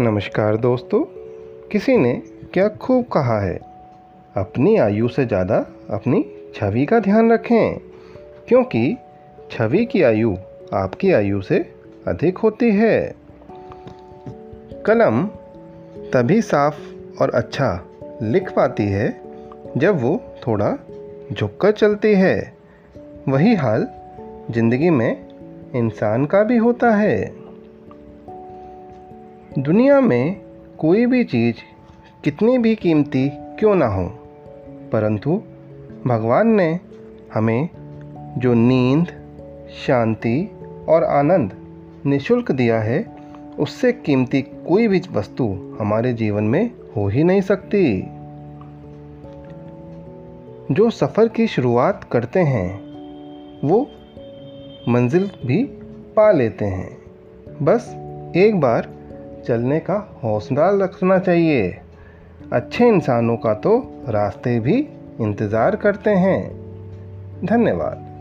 नमस्कार दोस्तों, किसी ने क्या खूब कहा है? अपनी आयु से ज़्यादा अपनी छवि का ध्यान रखें, क्योंकि छवि की आयु आपकी आयु से अधिक होती है। कलम तभी साफ़ और अच्छा लिख पाती है जब वो थोड़ा झुककर चलती है। वही हाल ज़िंदगी में इंसान का भी होता है। दुनिया में कोई भी चीज़ कितनी भी कीमती क्यों ना हो, परंतु भगवान ने हमें जो नींद, शांति और आनंद निशुल्क दिया है, उससे कीमती कोई भी वस्तु हमारे जीवन में हो ही नहीं सकती। जो सफ़र की शुरुआत करते हैं, वो मंजिल भी पा लेते हैं। बस एक बार चलने का हौसला रखना चाहिए। अच्छे इंसानों का तो रास्ते भी इंतज़ार करते हैं। धन्यवाद।